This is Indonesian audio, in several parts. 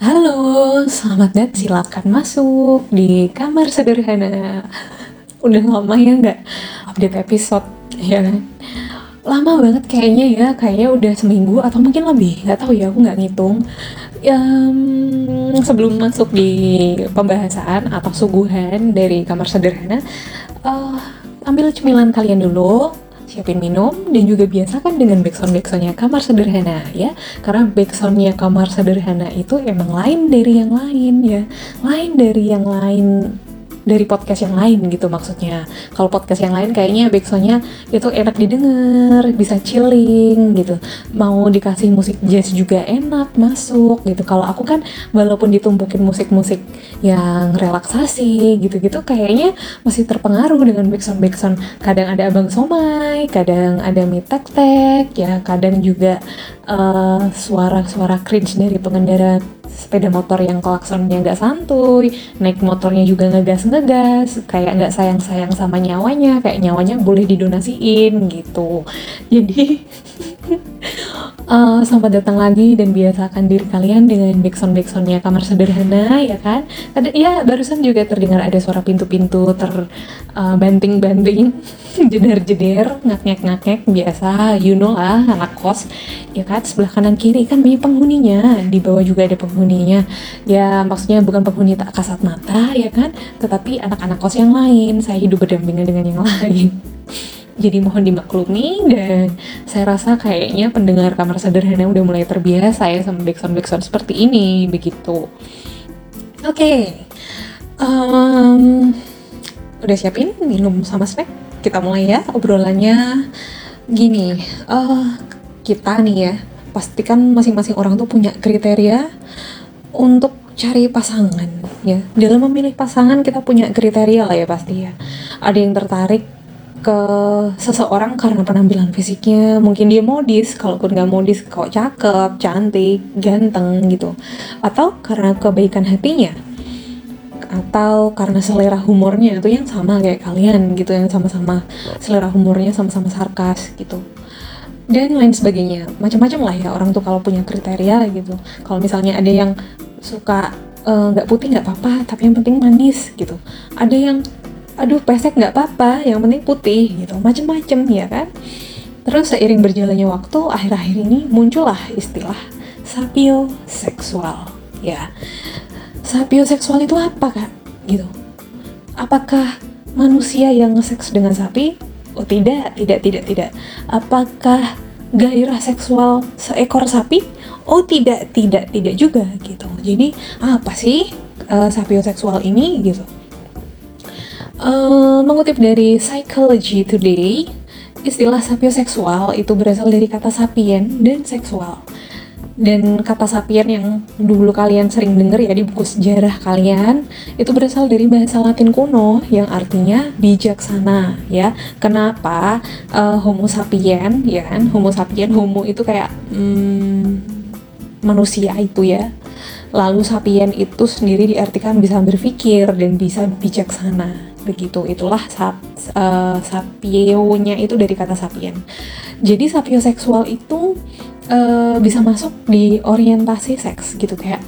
Halo, selamat datang. Silakan masuk di kamar sederhana. Udah lama ya nggak update episode ya kan? Lama banget kayaknya ya, kayaknya udah seminggu atau mungkin lebih, nggak tahu ya, aku nggak ngitung. Um, sebelum masuk di pembahasan atau suguhan dari kamar sederhana, uh, ambil cemilan kalian dulu, siapin minum dan juga biasakan dengan backsound backsoundnya kamar sederhana ya. Karena backsoundnya kamar sederhana itu emang lain dari yang lain ya. Lain dari yang lain dari podcast yang lain gitu maksudnya. Kalau podcast yang lain kayaknya backsoundnya itu enak didengar, bisa chilling gitu. Mau dikasih musik jazz juga enak masuk gitu. Kalau aku kan walaupun ditumpukin musik-musik yang relaksasi gitu-gitu kayaknya masih terpengaruh dengan backsound backsound. Kadang ada abang somai, kadang ada mie tek tek, ya kadang juga uh, suara-suara cringe dari pengendara sepeda motor yang klaksonnya nggak santuy, naik motornya juga ngegas-ngegas, kayak nggak sayang-sayang sama nyawanya, kayak nyawanya boleh didonasiin gitu. Jadi uh, selamat datang lagi dan biasakan diri kalian dengan backsound backsoundnya kamar sederhana ya kan. Ada ya barusan juga terdengar ada suara pintu-pintu terbanting-banting, uh, jeder-jeder, ngak-ngak-ngak biasa, you know lah anak kos ya kan sebelah kanan kiri kan banyak penghuninya, di bawah juga ada penghuninya. Ya maksudnya bukan penghuni tak kasat mata ya kan, tetapi anak-anak kos yang lain. Saya hidup berdampingan dengan yang lain jadi mohon dimaklumi dan saya rasa kayaknya pendengar kamar sederhana udah mulai terbiasa ya sama backsound backsound seperti ini begitu. Oke okay. um, udah siapin minum sama snack? Kita mulai ya obrolannya. Gini uh, kita nih ya pastikan masing-masing orang tuh punya kriteria untuk cari pasangan ya. Dalam memilih pasangan kita punya kriteria lah ya pasti ya. Ada yang tertarik ke seseorang karena penampilan fisiknya mungkin dia modis kalaupun nggak modis kok cakep cantik ganteng gitu. Atau karena kebaikan hatinya. Atau karena selera humornya itu yang sama kayak kalian gitu yang sama-sama selera humornya sama-sama sarkas gitu. Dan lain sebagainya. Macam-macam lah ya orang tuh kalau punya kriteria gitu. Kalau misalnya ada yang suka eh, nggak uh, putih nggak apa-apa tapi yang penting manis gitu. Ada yang aduh pesek nggak apa-apa yang penting putih gitu. Macem-macem ya kan? Terus seiring berjalannya waktu akhir-akhir ini muncullah istilah sapio seksual ya. Sapio seksual itu apa kak? Gitu. Apakah manusia yang seks dengan sapi? Oh tidak tidak tidak tidak. Apakah gairah seksual seekor sapi? Oh tidak tidak tidak juga gitu. Jadi apa sih uh, sapioseksual ini gitu Uh, mengutip dari Psychology Today, istilah sapioseksual itu berasal dari kata sapien dan seksual. Dan kata sapien yang dulu kalian sering dengar ya di buku sejarah kalian, itu berasal dari bahasa Latin kuno yang artinya bijaksana ya. Kenapa uh, Homo sapien ya kan? Homo sapien, Homo itu kayak hmm, manusia itu ya. Lalu sapien itu sendiri diartikan bisa berpikir dan bisa bijaksana begitu. Itulah sap, uh, sapionya itu dari kata sapien. Jadi sapioseksual itu uh, bisa masuk di orientasi seks gitu kayak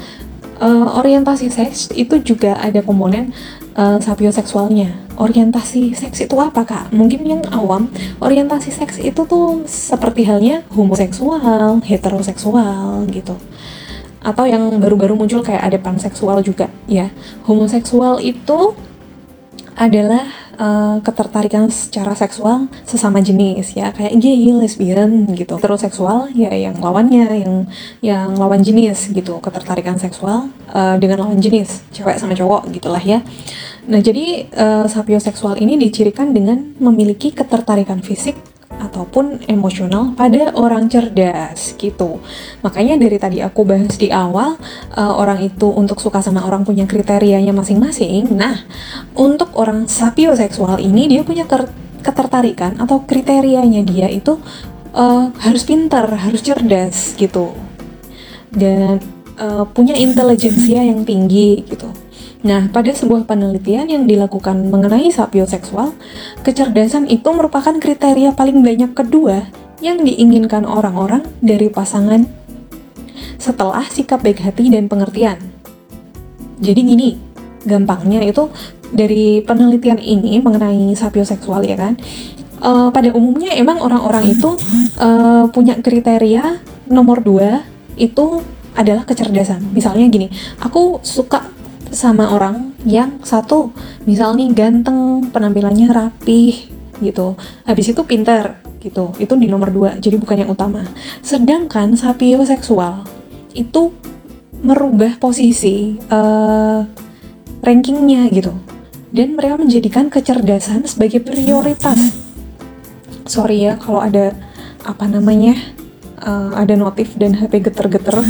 uh, orientasi seks itu juga ada komponen uh, sapioseksualnya orientasi seks itu apa kak? Mungkin yang awam orientasi seks itu tuh seperti halnya homoseksual heteroseksual gitu. Atau yang baru-baru muncul kayak ada panseksual juga ya. Homoseksual itu adalah uh, ketertarikan secara seksual sesama jenis ya kayak gay, lesbian gitu. Terus seksual ya yang lawannya yang yang lawan jenis gitu, ketertarikan seksual uh, dengan lawan jenis, cewek sama cowok gitulah ya. Nah, jadi uh, sapioseksual ini dicirikan dengan memiliki ketertarikan fisik ataupun emosional pada orang cerdas gitu. Makanya dari tadi aku bahas di awal uh, orang itu untuk suka sama orang punya kriterianya masing-masing. Nah, untuk orang sapioseksual ini dia punya ketertarikan atau kriterianya dia itu uh, harus pintar, harus cerdas gitu. Dan uh, punya intelijensia yang tinggi gitu. Nah, pada sebuah penelitian yang dilakukan mengenai sapioseksual, kecerdasan itu merupakan kriteria paling banyak kedua yang diinginkan orang-orang dari pasangan setelah sikap baik hati dan pengertian. Jadi gini, gampangnya itu dari penelitian ini mengenai sapioseksual ya kan, uh, pada umumnya emang orang-orang itu uh, punya kriteria nomor dua itu adalah kecerdasan. Misalnya gini, aku suka sama orang yang satu, misalnya ganteng, penampilannya rapih gitu, habis itu pinter gitu, itu di nomor dua, jadi bukan yang utama. Sedangkan sapioseksual itu merubah posisi uh, rankingnya gitu. Dan mereka menjadikan kecerdasan sebagai prioritas. Sorry ya kalau ada apa namanya uh, ada notif dan HP geter-geter.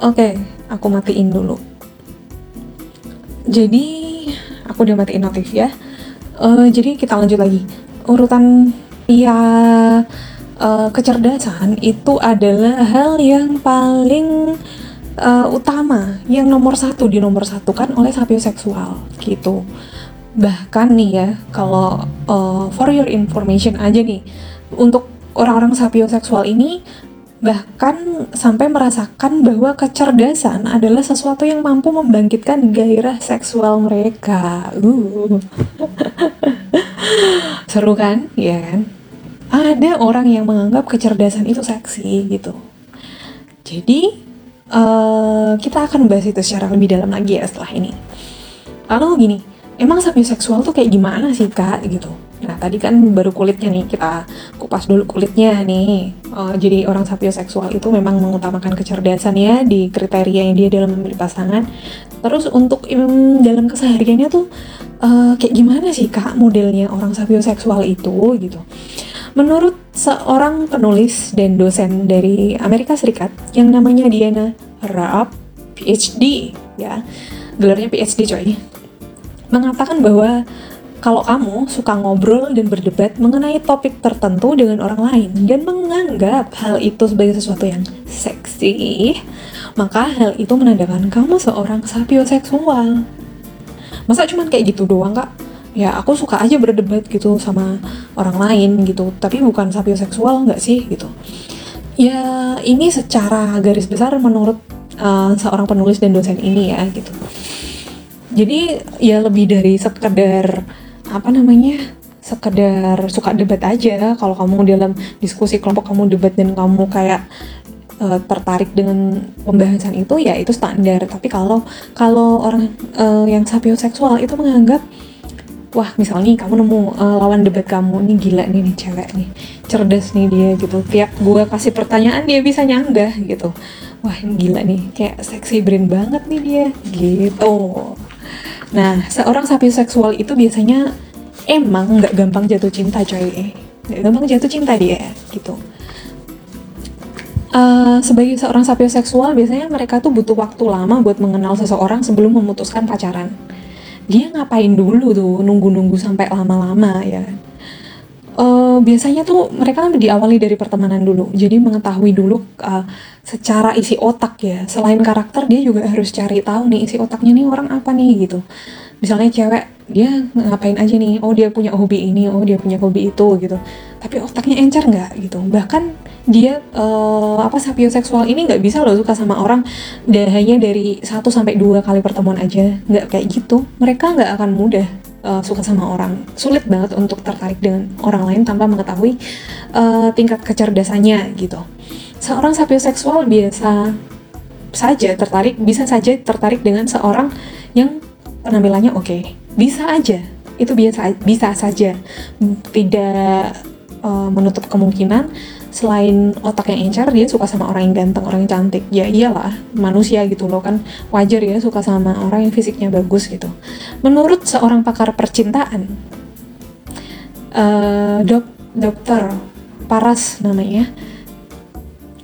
Oke okay, aku matiin dulu. Jadi aku udah matiin notif ya. Uh, jadi kita lanjut lagi. Urutan ya uh, kecerdasan itu adalah hal yang paling uh, utama, yang nomor satu di nomor satu kan oleh sapioseksual gitu. Bahkan nih ya, kalau uh, for your information aja nih, untuk orang-orang sapioseksual ini bahkan sampai merasakan bahwa kecerdasan adalah sesuatu yang mampu membangkitkan gairah seksual mereka. Uh. Seru kan? Ya kan? ada orang yang menganggap kecerdasan itu seksi gitu. Jadi uh, kita akan bahas itu secara lebih dalam lagi ya setelah ini. Lalu gini, emang seksual tuh kayak gimana sih kak gitu? Nah tadi kan baru kulitnya nih kita kupas dulu kulitnya nih. Uh, jadi orang seksual itu memang mengutamakan kecerdasan ya di kriteria yang dia dalam memilih pasangan. Terus untuk um, dalam kesehariannya tuh uh, kayak gimana sih kak modelnya orang seksual itu gitu? Menurut seorang penulis dan dosen dari Amerika Serikat yang namanya Diana Raab, PhD, ya, gelarnya PhD coy, mengatakan bahwa kalau kamu suka ngobrol dan berdebat mengenai topik tertentu dengan orang lain dan menganggap hal itu sebagai sesuatu yang seksi, maka hal itu menandakan kamu seorang sapioseksual. Masa cuman kayak gitu doang, Kak? ya aku suka aja berdebat gitu sama orang lain gitu tapi bukan sapioseksual nggak sih gitu ya ini secara garis besar menurut uh, seorang penulis dan dosen ini ya gitu jadi ya lebih dari sekedar apa namanya? Sekedar suka debat aja. Kalau kamu dalam diskusi kelompok kamu debat dan kamu kayak uh, tertarik dengan pembahasan itu ya itu standar. Tapi kalau kalau orang uh, yang sapioseksual itu menganggap wah misalnya kamu nemu uh, lawan debat kamu nih gila nih nih cewek nih cerdas nih dia gitu. Tiap gue kasih pertanyaan dia bisa nyanggah gitu. Wah ini gila nih kayak seksi brain banget nih dia gitu nah seorang sapi seksual itu biasanya emang nggak gampang jatuh cinta coy. Nggak gampang jatuh cinta dia gitu. Uh, sebagai seorang seksual biasanya mereka tuh butuh waktu lama buat mengenal seseorang sebelum memutuskan pacaran. Dia ngapain dulu tuh nunggu-nunggu sampai lama-lama ya uh, biasanya tuh mereka kan diawali dari pertemanan dulu. Jadi mengetahui dulu uh, secara isi otak ya. Selain karakter dia juga harus cari tahu nih isi otaknya nih orang apa nih gitu. Misalnya cewek dia ngapain aja nih? Oh dia punya hobi ini oh dia punya hobi itu gitu. Tapi otaknya encer nggak gitu. Bahkan dia uh, apa sapioseksual ini nggak bisa loh suka sama orang hanya dari satu sampai dua kali pertemuan aja. Nggak kayak gitu. Mereka nggak akan mudah uh, suka sama orang. Sulit banget untuk tertarik dengan orang lain tanpa mengetahui uh, tingkat kecerdasannya gitu. Seorang sapioseksual biasa saja tertarik bisa saja tertarik dengan seorang yang penampilannya oke. Okay. bisa aja. Itu biasa bisa saja. Tidak uh, menutup kemungkinan selain otak yang encer dia suka sama orang yang ganteng orang yang cantik ya iyalah manusia gitu loh kan wajar ya suka sama orang yang fisiknya bagus gitu menurut seorang pakar percintaan uh, dok dokter Paras namanya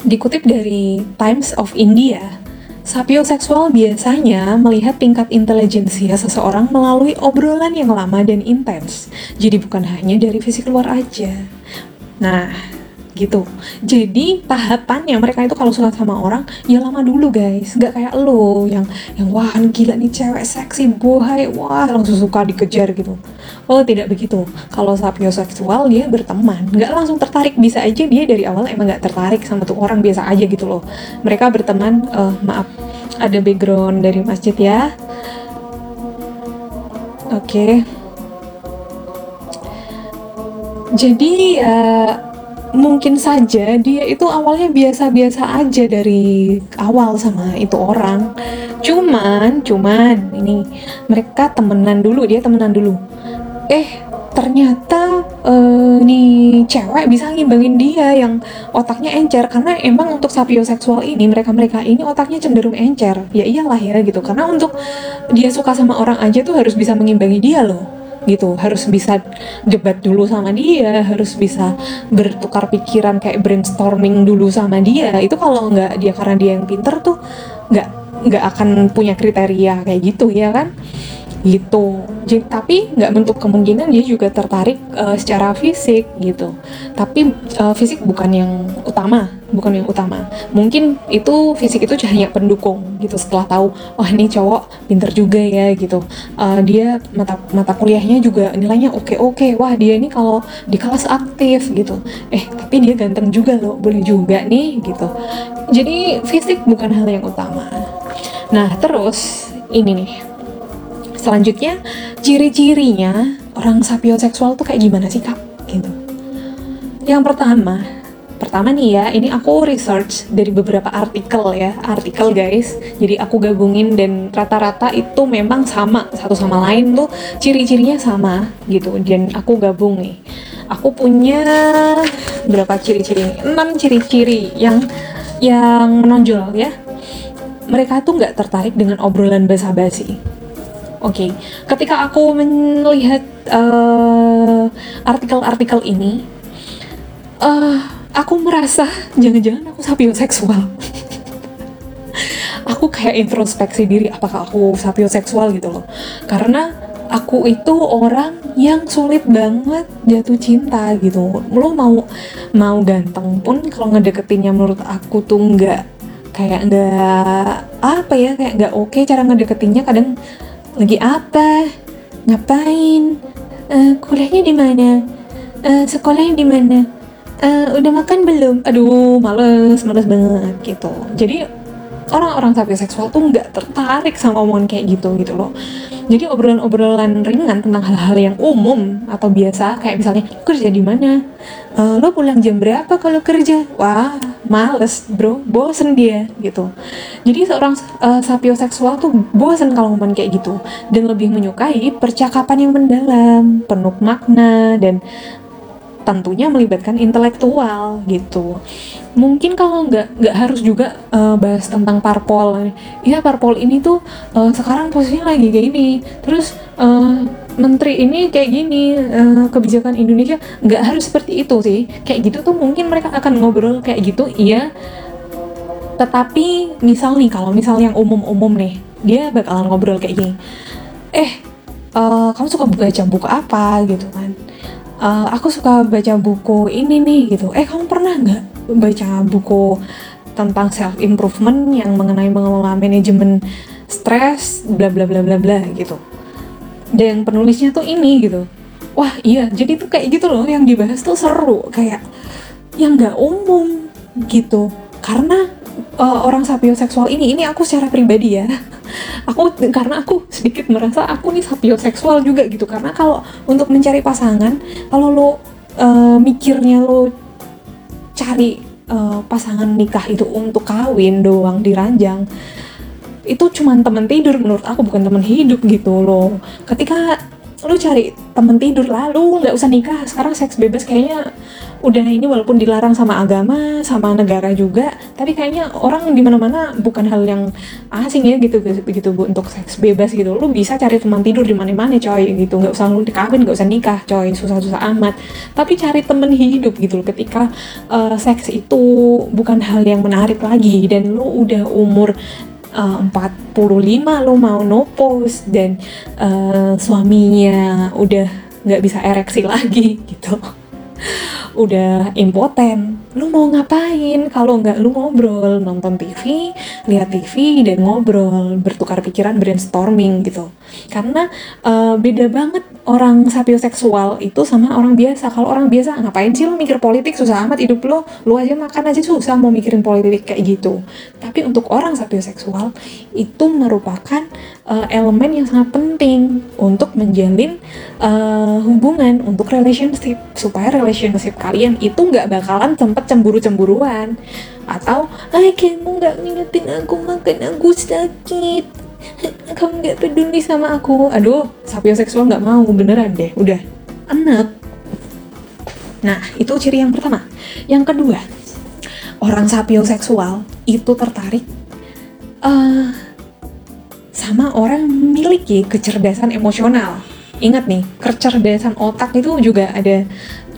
dikutip dari Times of India Sapioseksual biasanya melihat tingkat intelijensia seseorang melalui obrolan yang lama dan intens. Jadi bukan hanya dari fisik luar aja. Nah, gitu. Jadi tahapannya mereka itu kalau suka sama orang ya lama dulu guys, nggak kayak lo yang yang wah gila nih cewek seksi bohai, wah langsung suka dikejar gitu. Oh tidak begitu. Kalau sapioseksual dia berteman, nggak langsung tertarik bisa aja dia dari awal emang nggak tertarik sama tuh orang biasa aja gitu loh. Mereka berteman, uh, maaf ada background dari masjid ya. Oke. Okay. Jadi uh, mungkin saja dia itu awalnya biasa-biasa aja dari awal sama itu orang. Cuman, cuman ini mereka temenan dulu, dia temenan dulu. Eh, ternyata uh, nih cewek bisa ngimbangin dia yang otaknya encer karena emang untuk sapioseksual ini mereka-mereka ini otaknya cenderung encer ya iyalah ya gitu karena untuk dia suka sama orang aja tuh harus bisa mengimbangi dia loh gitu. Harus bisa debat dulu sama dia harus bisa bertukar pikiran kayak brainstorming dulu sama dia. Itu kalau nggak dia karena dia yang pinter tuh nggak nggak akan punya kriteria kayak gitu ya kan gitu. Jadi, tapi nggak bentuk kemungkinan dia juga tertarik uh, secara fisik gitu. Tapi uh, fisik bukan yang utama bukan yang utama. Mungkin itu fisik itu hanya pendukung gitu setelah tahu oh ini cowok pinter juga ya gitu. Uh, dia mata mata kuliahnya juga nilainya oke oke wah dia ini kalau di kelas aktif gitu. Eh tapi dia ganteng juga loh boleh juga nih gitu. Jadi fisik bukan hal yang utama. Nah terus ini nih selanjutnya ciri-cirinya orang sapioseksual tuh kayak gimana sih kak? Gitu. Yang pertama pertama nih ya ini aku research dari beberapa artikel ya artikel guys. Jadi aku gabungin dan rata-rata itu memang sama satu sama lain tuh ciri-cirinya sama gitu. Dan aku gabung nih. Aku punya berapa ciri-ciri? Enam ciri-ciri yang yang menonjol ya. Mereka tuh nggak tertarik dengan obrolan basa-basi Oke, okay. ketika aku melihat uh, artikel-artikel ini, uh, aku merasa jangan-jangan aku sapioseksual. aku kayak introspeksi diri, apakah aku sapioseksual gitu loh? Karena aku itu orang yang sulit banget jatuh cinta gitu. Lo mau mau ganteng pun kalau ngedeketinnya menurut aku tuh nggak kayak nggak apa ya kayak nggak oke okay cara ngedeketinnya kadang lagi apa? Ngapain? Uh, kuliahnya di mana? Uh, sekolahnya di mana? Uh, udah makan belum? Aduh, males, males banget gitu. Jadi orang-orang seksual tuh nggak tertarik sama omongan kayak gitu gitu loh. Jadi obrolan-obrolan ringan tentang hal-hal yang umum atau biasa kayak misalnya kerja di mana, uh, lo pulang jam berapa kalau kerja? Wah, males bro bosen dia gitu jadi seorang uh, sapioseksual tuh bosen kalau ngomong kayak gitu dan lebih menyukai percakapan yang mendalam penuh makna dan tentunya melibatkan intelektual gitu. Mungkin kalau nggak nggak harus juga uh, bahas tentang parpol. Iya parpol ini tuh uh, sekarang posisinya lagi kayak ini. Terus uh, menteri ini kayak gini uh, kebijakan Indonesia nggak harus seperti itu sih. Kayak gitu tuh mungkin mereka akan ngobrol kayak gitu. Iya. Tetapi misal nih kalau misal yang umum-umum nih dia bakalan ngobrol kayak gini. Eh uh, kamu suka baca buku apa gitu kan? Uh, aku suka baca buku ini nih gitu. Eh kamu pernah nggak baca buku tentang self improvement yang mengenai mengelola manajemen stres bla bla bla bla bla gitu? Dan penulisnya tuh ini gitu. Wah iya jadi tuh kayak gitu loh yang dibahas tuh seru. Kayak yang nggak umum gitu. Karena uh, orang sapioseksual ini ini aku secara pribadi ya. Aku karena aku sedikit merasa aku nih sapioseksual juga gitu. Karena kalau untuk mencari pasangan kalau lo uh, mikirnya lo cari uh, pasangan nikah itu untuk kawin doang diranjang itu cuma teman tidur menurut aku bukan teman hidup gitu loh. Ketika lu cari temen tidur lalu nggak usah nikah. Sekarang seks bebas kayaknya udah ini walaupun dilarang sama agama sama negara juga tapi kayaknya orang di mana-mana bukan hal yang asing ya gitu begitu bu untuk seks bebas gitu. Lu bisa cari teman tidur di mana-mana coy gitu. Nggak usah lu dikawin nggak usah nikah coy. Susah-susah amat. Tapi cari temen hidup gitu ketika uh, seks itu bukan hal yang menarik lagi dan lu udah umur uh, 45 lo mau nopos dan uh, suaminya udah nggak bisa ereksi lagi gitu. Udah impoten. Lu mau ngapain? Kalau nggak lu ngobrol nonton TV lihat TV dan ngobrol bertukar pikiran brainstorming gitu karena uh, beda banget orang sapioseksual itu sama orang biasa. Kalau orang biasa ngapain sih lu mikir politik? Susah amat hidup lo lu aja makan aja susah mau mikirin politik kayak gitu. Tapi untuk orang sapioseksual itu merupakan uh, elemen yang sangat penting untuk menjalin uh, hubungan untuk relationship. Supaya relationship kalian itu nggak bakalan sempet cemburu-cemburuan. Atau ay kamu nggak ngingetin aku makan aku sakit kamu nggak peduli sama aku. Aduh seksual nggak mau beneran deh udah. Enak. Nah itu ciri yang pertama. Yang kedua orang seksual itu tertarik uh, sama orang memiliki kecerdasan emosional. Ingat nih kecerdasan otak itu juga ada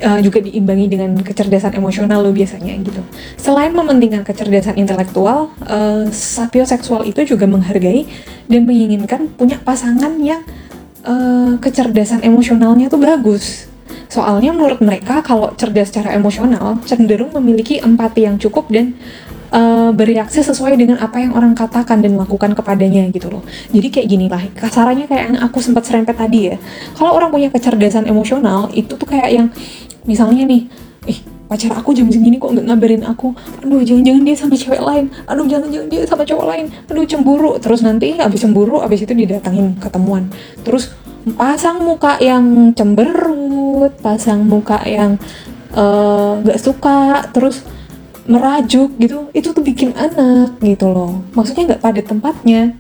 uh, juga diimbangi dengan kecerdasan emosional lo biasanya gitu. Selain mementingkan kecerdasan intelektual, uh, sapioseksual itu juga menghargai dan menginginkan punya pasangan yang uh, kecerdasan emosionalnya tuh bagus. Soalnya menurut mereka kalau cerdas secara emosional cenderung memiliki empati yang cukup dan uh, bereaksi sesuai dengan apa yang orang katakan dan lakukan kepadanya gitu loh. Jadi kayak gini lah, kasarannya kayak yang aku sempat serempet tadi ya. Kalau orang punya kecerdasan emosional itu tuh kayak yang misalnya nih, eh pacar aku jam segini kok nggak ngabarin aku? Aduh jangan-jangan dia sama cewek lain. Aduh jangan-jangan dia sama cowok lain. Aduh cemburu. Terus nanti abis cemburu abis itu didatangin ketemuan. Terus pasang muka yang cemberut pasang muka yang eh, nggak uh, suka terus merajuk gitu itu tuh bikin anak gitu loh. Maksudnya nggak pada tempatnya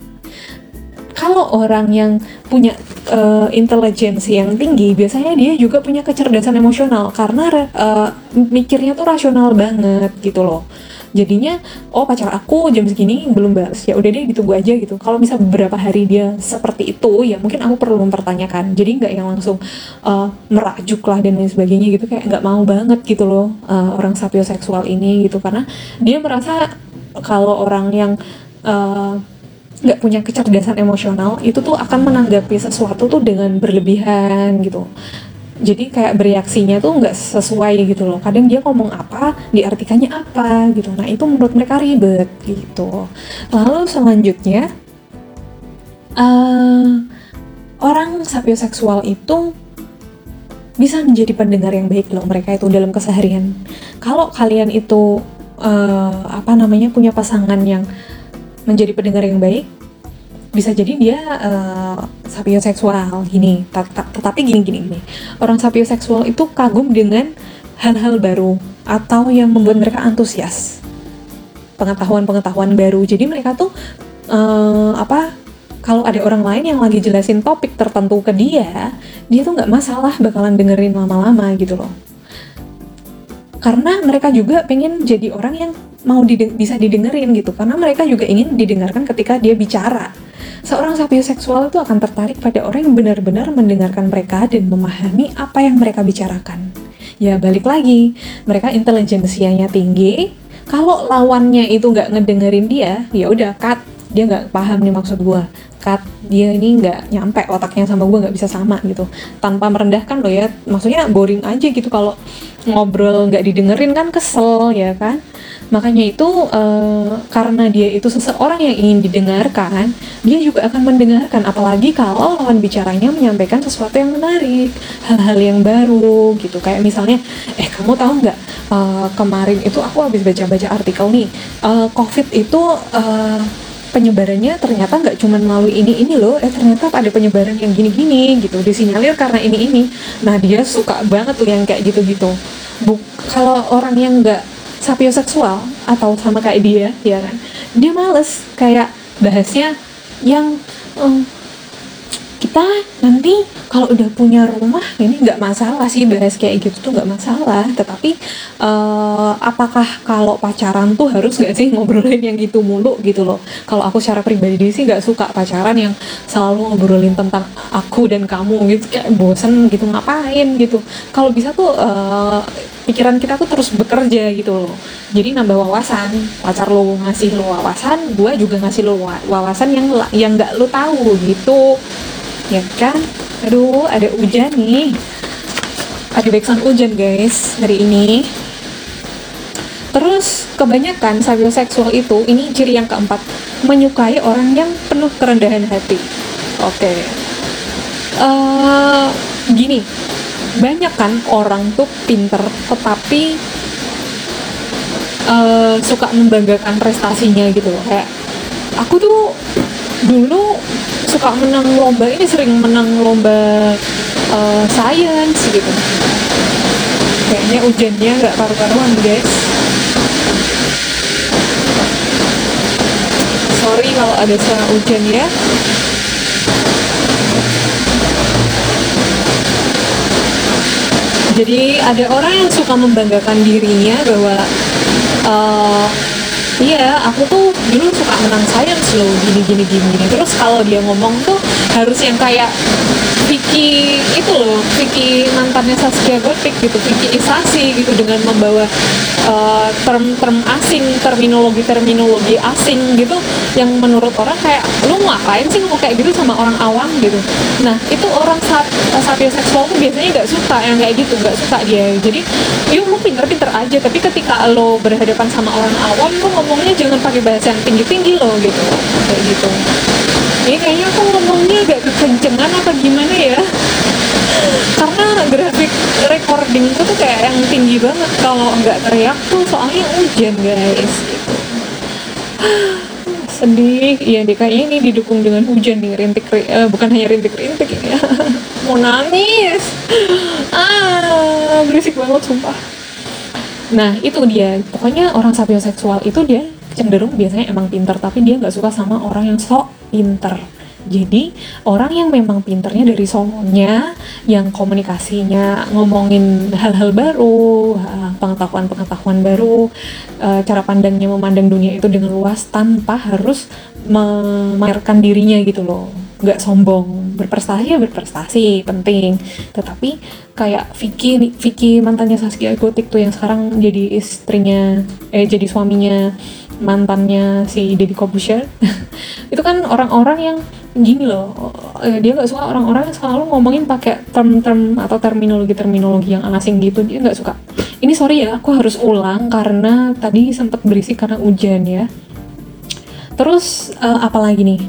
kalau orang yang punya uh, intelijensi yang tinggi biasanya dia juga punya kecerdasan emosional. Karena uh, mikirnya tuh rasional banget gitu loh. Jadinya oh pacar aku jam segini belum balas ya udah deh ditunggu aja gitu. Kalau bisa beberapa hari dia seperti itu ya mungkin aku perlu mempertanyakan. Jadi nggak yang langsung uh, merajuk lah dan lain sebagainya gitu. Kayak nggak mau banget gitu loh uh, orang sapioseksual ini gitu. Karena dia merasa kalau orang yang uh, nggak punya kecerdasan emosional itu tuh akan menanggapi sesuatu tuh dengan berlebihan gitu. Jadi kayak bereaksinya tuh nggak sesuai gitu loh. Kadang dia ngomong apa diartikannya apa gitu. Nah itu menurut mereka ribet gitu. Lalu selanjutnya uh, orang sapioseksual itu bisa menjadi pendengar yang baik loh mereka itu dalam keseharian. Kalau kalian itu uh, apa namanya punya pasangan yang menjadi pendengar yang baik bisa jadi dia uh, sapioseksual gini. Tetapi gini gini gini. Orang sapioseksual itu kagum dengan hal-hal baru atau yang membuat mereka antusias. Pengetahuan-pengetahuan baru. Jadi mereka tuh uh, apa kalau ada orang lain yang lagi jelasin topik tertentu ke dia dia tuh nggak masalah bakalan dengerin lama-lama gitu loh. Karena mereka juga pengen jadi orang yang mau dideng bisa didengerin gitu karena mereka juga ingin didengarkan ketika dia bicara seorang sapioseksual itu akan tertarik pada orang yang benar-benar mendengarkan mereka dan memahami apa yang mereka bicarakan. Ya balik lagi, mereka intelijensianya tinggi. Kalau lawannya itu nggak ngedengerin dia, ya udah cut. Dia nggak paham nih maksud gue. Cut. Dia ini nggak nyampe otaknya sama gue nggak bisa sama gitu. Tanpa merendahkan loh ya. Maksudnya boring aja gitu kalau ngobrol nggak didengerin kan kesel ya kan Makanya itu uh, karena dia itu seseorang yang ingin didengarkan, dia juga akan mendengarkan apalagi kalau lawan bicaranya menyampaikan sesuatu yang menarik, hal-hal yang baru gitu. Kayak misalnya, eh kamu tahu nggak uh, kemarin itu aku habis baca-baca artikel nih, uh, COVID itu uh, penyebarannya ternyata nggak cuma melalui ini ini loh. Eh ternyata ada penyebaran yang gini-gini gitu disinyalir karena ini ini. Nah dia suka banget tuh yang kayak gitu-gitu. Buk kalau orang yang nggak sapioseksual atau sama kayak dia ya kan dia males. Kayak bahasnya yang kita nanti kalau udah punya rumah ini nggak masalah sih bahas kayak gitu tuh nggak masalah. Tetapi uh, apakah kalau pacaran tuh harus nggak sih ngobrolin yang gitu mulu gitu loh? Kalau aku secara pribadi sih nggak suka pacaran yang selalu ngobrolin tentang aku dan kamu gitu kayak bosen gitu ngapain gitu. Kalau bisa tuh uh, pikiran kita tuh terus bekerja gitu loh. Jadi nambah wawasan. Pacar lo ngasih lo wawasan gue juga ngasih lo wawasan yang yang nggak lo tahu gitu ya kan aduh ada hujan nih ada backsound hujan guys hari ini Terus kebanyakan seksual itu ini ciri yang keempat menyukai orang yang penuh kerendahan hati. Oke. Okay. Uh, eh, gini, banyak kan orang tuh pinter tetapi uh, suka membanggakan prestasinya gitu loh. Kayak aku tuh dulu suka menang lomba ini sering menang lomba uh, science gitu. Kayaknya ujiannya nggak karu-karuan guys. Sorry kalau ada suara hujan ya. Jadi ada orang yang suka membanggakan dirinya bahwa uh, iya aku tuh dulu suka menang science loh gini gini gini terus kalau dia ngomong tuh harus yang kayak Vicky itu loh Vicky mantannya Saskia Gotik gitu Vicky Isasi gitu dengan membawa uh, term-term asing terminologi-terminologi asing gitu yang menurut orang kayak lu ngapain sih ngomong kayak gitu sama orang awam? gitu. Nah itu orang saat seksual tuh biasanya nggak suka yang kayak gitu nggak suka dia. Jadi yuk lu pinter-pinter aja. Tapi ketika lo berhadapan sama orang awam lu ngomongnya jangan pakai bahasa yang tinggi-tinggi loh gitu. Kayak gitu. Ini kayaknya aku ngomongnya agak kekencengan apa gimana ya? Karena grafik recording tuh kayak yang tinggi banget. Kalau nggak teriak tuh soalnya hujan guys. Sedih. Iya deh kayaknya ini didukung dengan hujan nih rintik uh, bukan hanya rintik-rintik ya. Mau nangis. Ah berisik banget sumpah nah itu dia pokoknya orang sapioseksual itu dia cenderung biasanya emang pinter tapi dia nggak suka sama orang yang sok pinter jadi orang yang memang pinternya dari solonya, yang komunikasinya ngomongin hal-hal baru, pengetahuan-pengetahuan baru, eh, cara pandangnya memandang dunia itu dengan luas tanpa harus memamerkan dirinya gitu loh. Nggak sombong, berprestasi ya berprestasi, penting. Tetapi kayak Vicky, Vicky mantannya Saskia Gotik tuh yang sekarang jadi istrinya, eh jadi suaminya mantannya si Deddy Corbuzier itu kan orang-orang yang gini loh eh, dia nggak suka orang-orang yang selalu ngomongin pakai term-term atau terminologi-terminologi yang asing gitu dia nggak suka. Ini sorry ya aku harus ulang karena tadi sempat berisik karena hujan ya. Terus uh, apalagi nih?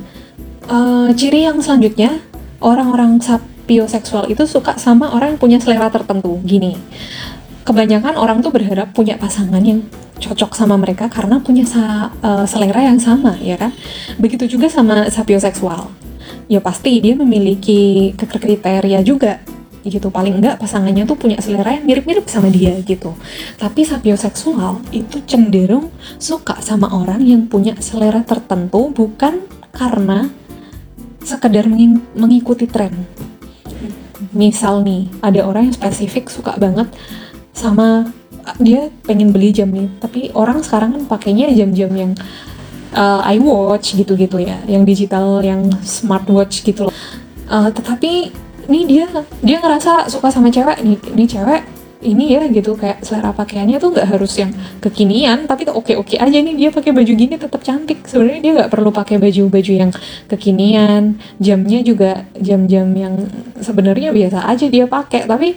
Uh, ciri yang selanjutnya orang-orang sapioseksual itu suka sama orang yang punya selera tertentu. Gini kebanyakan orang tuh berharap punya pasangan yang cocok sama mereka karena punya sa, uh, selera yang sama ya kan? Begitu juga sama sapioseksual ya pasti dia memiliki kriteria juga gitu. Paling enggak pasangannya tuh punya selera yang mirip-mirip sama dia gitu. Tapi sapioseksual itu cenderung suka sama orang yang punya selera tertentu bukan karena sekedar mengikuti tren misal nih ada orang yang spesifik suka banget sama dia pengen beli jam nih. Tapi orang sekarang kan pakainya jam-jam yang uh, iWatch gitu-gitu ya yang digital yang smartwatch gitu uh, tetapi ini dia dia ngerasa suka sama cewek nih. Ini cewek ini ya gitu. Kayak selera pakaiannya tuh nggak harus yang kekinian tapi tuh oke oke aja nih. Dia pakai baju gini tetap cantik. Sebenarnya dia nggak perlu pakai baju baju yang kekinian. Jamnya juga jam-jam yang sebenarnya biasa aja dia pakai. Tapi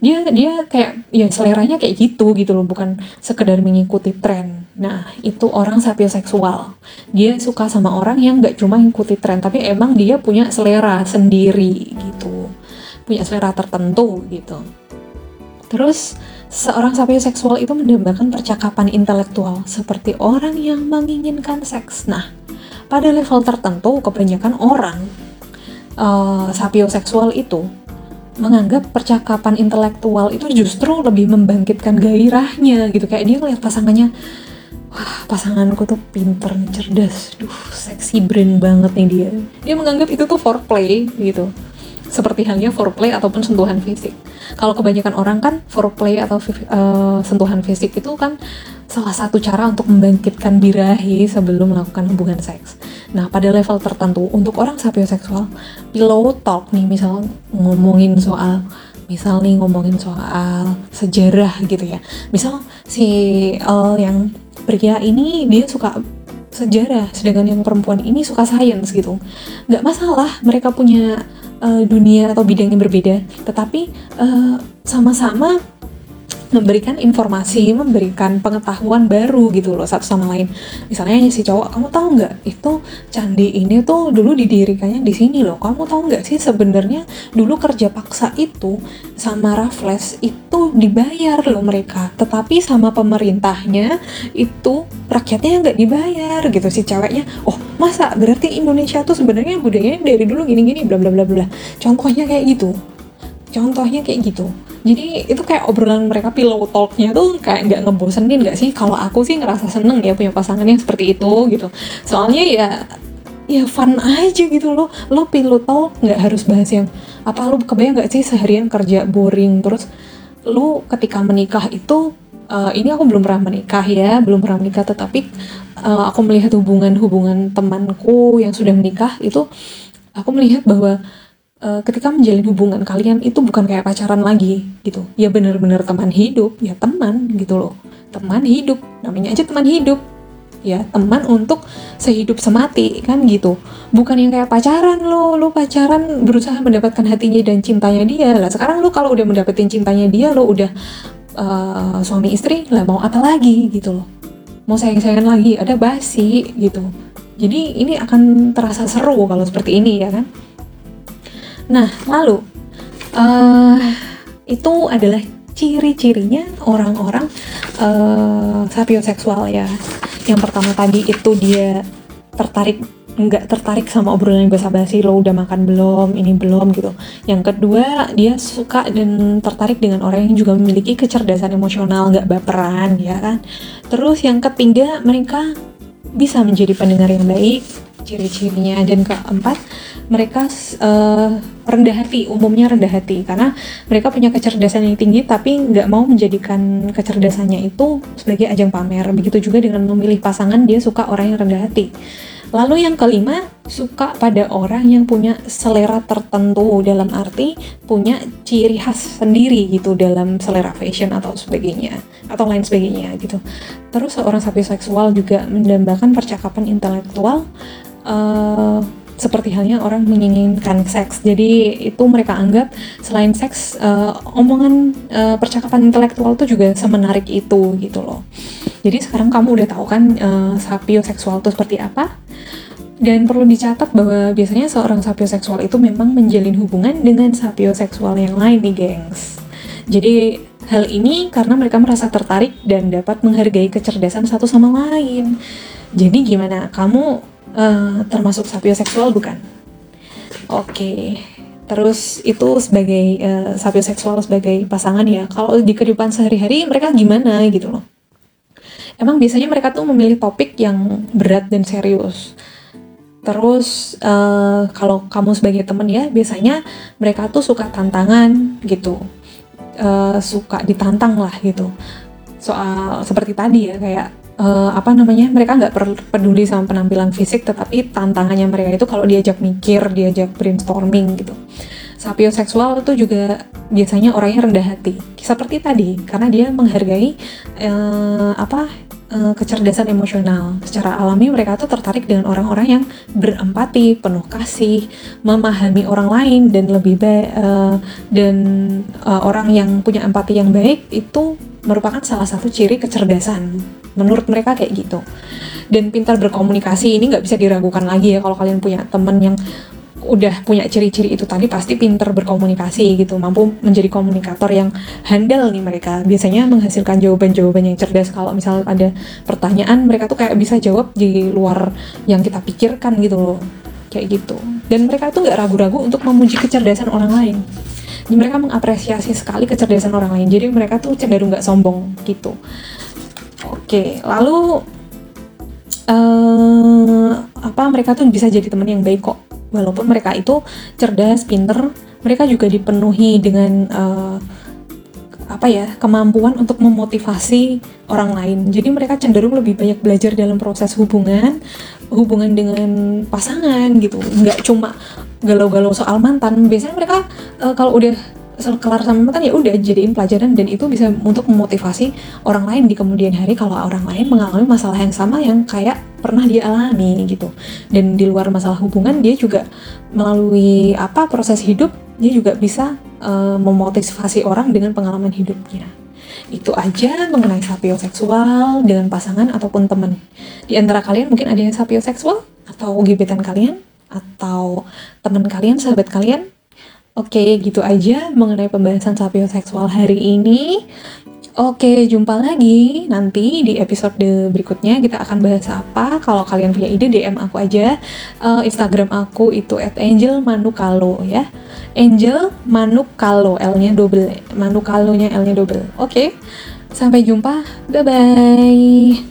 dia dia kayak ya seleranya kayak gitu gitu loh. Bukan sekedar mengikuti tren. Nah itu orang sapioseksual dia suka sama orang yang nggak cuma mengikuti tren tapi emang dia punya selera sendiri gitu. Punya selera tertentu gitu terus seorang sapioseksual itu mendambakan percakapan intelektual seperti orang yang menginginkan seks. Nah pada level tertentu kebanyakan orang uh, sapioseksual itu menganggap percakapan intelektual itu justru lebih membangkitkan gairahnya gitu. Kayak dia ngeliat pasangannya wah pasanganku tuh pinter cerdas. Duh seksi brain banget nih dia. Dia menganggap itu tuh foreplay gitu seperti halnya foreplay ataupun sentuhan fisik. Kalau kebanyakan orang kan foreplay atau uh, sentuhan fisik itu kan salah satu cara untuk membangkitkan birahi sebelum melakukan hubungan seks. Nah, pada level tertentu untuk orang sapioseksual, pillow talk nih misal ngomongin soal misal nih ngomongin soal sejarah gitu ya. Misal si uh, yang pria ini dia suka sejarah, sedangkan yang perempuan ini suka sains gitu. Nggak masalah mereka punya uh, dunia atau bidang yang berbeda, tetapi sama eh, sama-sama memberikan informasi, memberikan pengetahuan baru gitu loh satu sama lain. Misalnya si cowok, kamu tahu nggak itu candi ini tuh dulu didirikannya di sini loh. Kamu tahu nggak sih sebenarnya dulu kerja paksa itu sama Raffles itu dibayar loh mereka, tetapi sama pemerintahnya itu rakyatnya nggak dibayar gitu si ceweknya. Oh masa berarti Indonesia tuh sebenarnya budayanya dari dulu gini-gini bla bla bla bla. Contohnya kayak gitu. Contohnya kayak gitu. Jadi itu kayak obrolan mereka pillow talknya tuh kayak nggak ngebosenin nggak sih? Kalau aku sih ngerasa seneng ya punya pasangan yang seperti itu gitu. Soalnya ya ya fun aja gitu loh. Lo pillow talk nggak harus bahas yang apa lo kebayang nggak sih seharian kerja boring? Terus lo ketika menikah itu uh, ini aku belum pernah menikah ya belum pernah menikah tetapi uh, aku melihat hubungan-hubungan temanku yang sudah menikah itu aku melihat bahwa uh, ketika menjalin hubungan kalian itu bukan kayak pacaran lagi gitu. Ya bener-bener teman hidup ya teman gitu loh. Teman hidup namanya aja teman hidup. Ya teman untuk sehidup semati kan gitu. Bukan yang kayak pacaran lo. Lo pacaran berusaha mendapatkan hatinya dan cintanya dia. Lah sekarang lo kalau udah mendapatkan cintanya dia lo udah uh, suami istri lah mau apa lagi gitu loh. Mau sayang-sayangan lagi ada basi gitu. Jadi ini akan terasa seru kalau seperti ini ya kan Nah, lalu uh, itu adalah ciri-cirinya orang-orang uh, sapioseksual ya. Yang pertama tadi itu dia tertarik nggak tertarik sama obrolan yang basa-basi lo udah makan belum? Ini belum? gitu. Yang kedua dia suka dan tertarik dengan orang yang juga memiliki kecerdasan emosional nggak baperan ya kan? Terus yang ketiga mereka bisa menjadi pendengar yang baik ciri-cirinya. Dan keempat mereka uh, rendah hati umumnya rendah hati. Karena mereka punya kecerdasan yang tinggi tapi nggak mau menjadikan kecerdasannya itu sebagai ajang pamer. Begitu juga dengan memilih pasangan dia suka orang yang rendah hati Lalu yang kelima, suka pada orang yang punya selera tertentu dalam arti punya ciri khas sendiri gitu dalam selera fashion atau sebagainya atau lain sebagainya gitu. Terus seorang seksual juga mendambakan percakapan intelektual uh, seperti halnya orang menginginkan seks. Jadi itu mereka anggap selain seks, uh, omongan uh, percakapan intelektual itu juga semenarik itu gitu loh. Jadi sekarang kamu udah tahu kan uh, sapioseksual itu seperti apa? Dan perlu dicatat bahwa biasanya seorang sapioseksual itu memang menjalin hubungan dengan sapioseksual yang lain nih, gengs. Jadi hal ini karena mereka merasa tertarik dan dapat menghargai kecerdasan satu sama lain. Jadi gimana? Kamu uh, termasuk sapioseksual bukan? Oke. Okay. Terus itu sebagai uh, sapioseksual sebagai pasangan ya. Kalau di kehidupan sehari-hari mereka gimana gitu loh. Emang biasanya mereka tuh memilih topik yang berat dan serius. Terus uh, kalau kamu sebagai temen ya biasanya mereka tuh suka tantangan gitu, uh, suka ditantang lah gitu. Soal seperti tadi ya kayak uh, apa namanya mereka nggak peduli sama penampilan fisik tetapi tantangannya mereka itu kalau diajak mikir diajak brainstorming gitu sapioseksual itu juga biasanya orangnya rendah hati. Seperti tadi karena dia menghargai uh, apa uh, kecerdasan emosional. Secara alami mereka tuh tertarik dengan orang-orang yang berempati penuh kasih memahami orang lain dan lebih baik uh, dan uh, orang yang punya empati yang baik itu merupakan salah satu ciri kecerdasan menurut mereka kayak gitu. Dan pintar berkomunikasi ini nggak bisa diragukan lagi ya kalau kalian punya temen yang udah punya ciri-ciri itu tadi pasti pintar berkomunikasi gitu mampu menjadi komunikator yang handal nih mereka. Biasanya menghasilkan jawaban-jawaban yang cerdas. Kalau misal ada pertanyaan mereka tuh kayak bisa jawab di luar yang kita pikirkan gitu loh. Kayak gitu. Dan mereka tuh nggak ragu-ragu untuk memuji kecerdasan orang lain. Jadi mereka mengapresiasi sekali kecerdasan orang lain. Jadi mereka tuh cenderung nggak sombong gitu. Oke, lalu uh, apa mereka tuh bisa jadi teman yang baik kok. Walaupun mereka itu cerdas, pinter, mereka juga dipenuhi dengan uh, apa ya kemampuan untuk memotivasi orang lain. Jadi mereka cenderung lebih banyak belajar dalam proses hubungan, hubungan dengan pasangan gitu. Nggak cuma galau-galau soal mantan. Biasanya mereka uh, kalau udah kelar sama mantan ya udah jadiin pelajaran dan itu bisa untuk memotivasi orang lain di kemudian hari kalau orang lain mengalami masalah yang sama yang kayak pernah dia alami gitu dan di luar masalah hubungan dia juga melalui apa proses hidup dia juga bisa uh, memotivasi orang dengan pengalaman hidupnya Itu aja mengenai sapioseksual dengan pasangan ataupun teman. Di antara kalian mungkin ada yang sapioseksual atau gebetan kalian atau teman kalian, sahabat kalian. Oke, gitu aja mengenai pembahasan sapioseksual hari ini. Oke, jumpa lagi nanti di episode berikutnya kita akan bahas apa. Kalau kalian punya ide DM aku aja. Uh, Instagram aku itu @angelmanukalo ya. Angel Manukalo L-nya double. Manukalonya L-nya double. Oke. Sampai jumpa. Bye bye.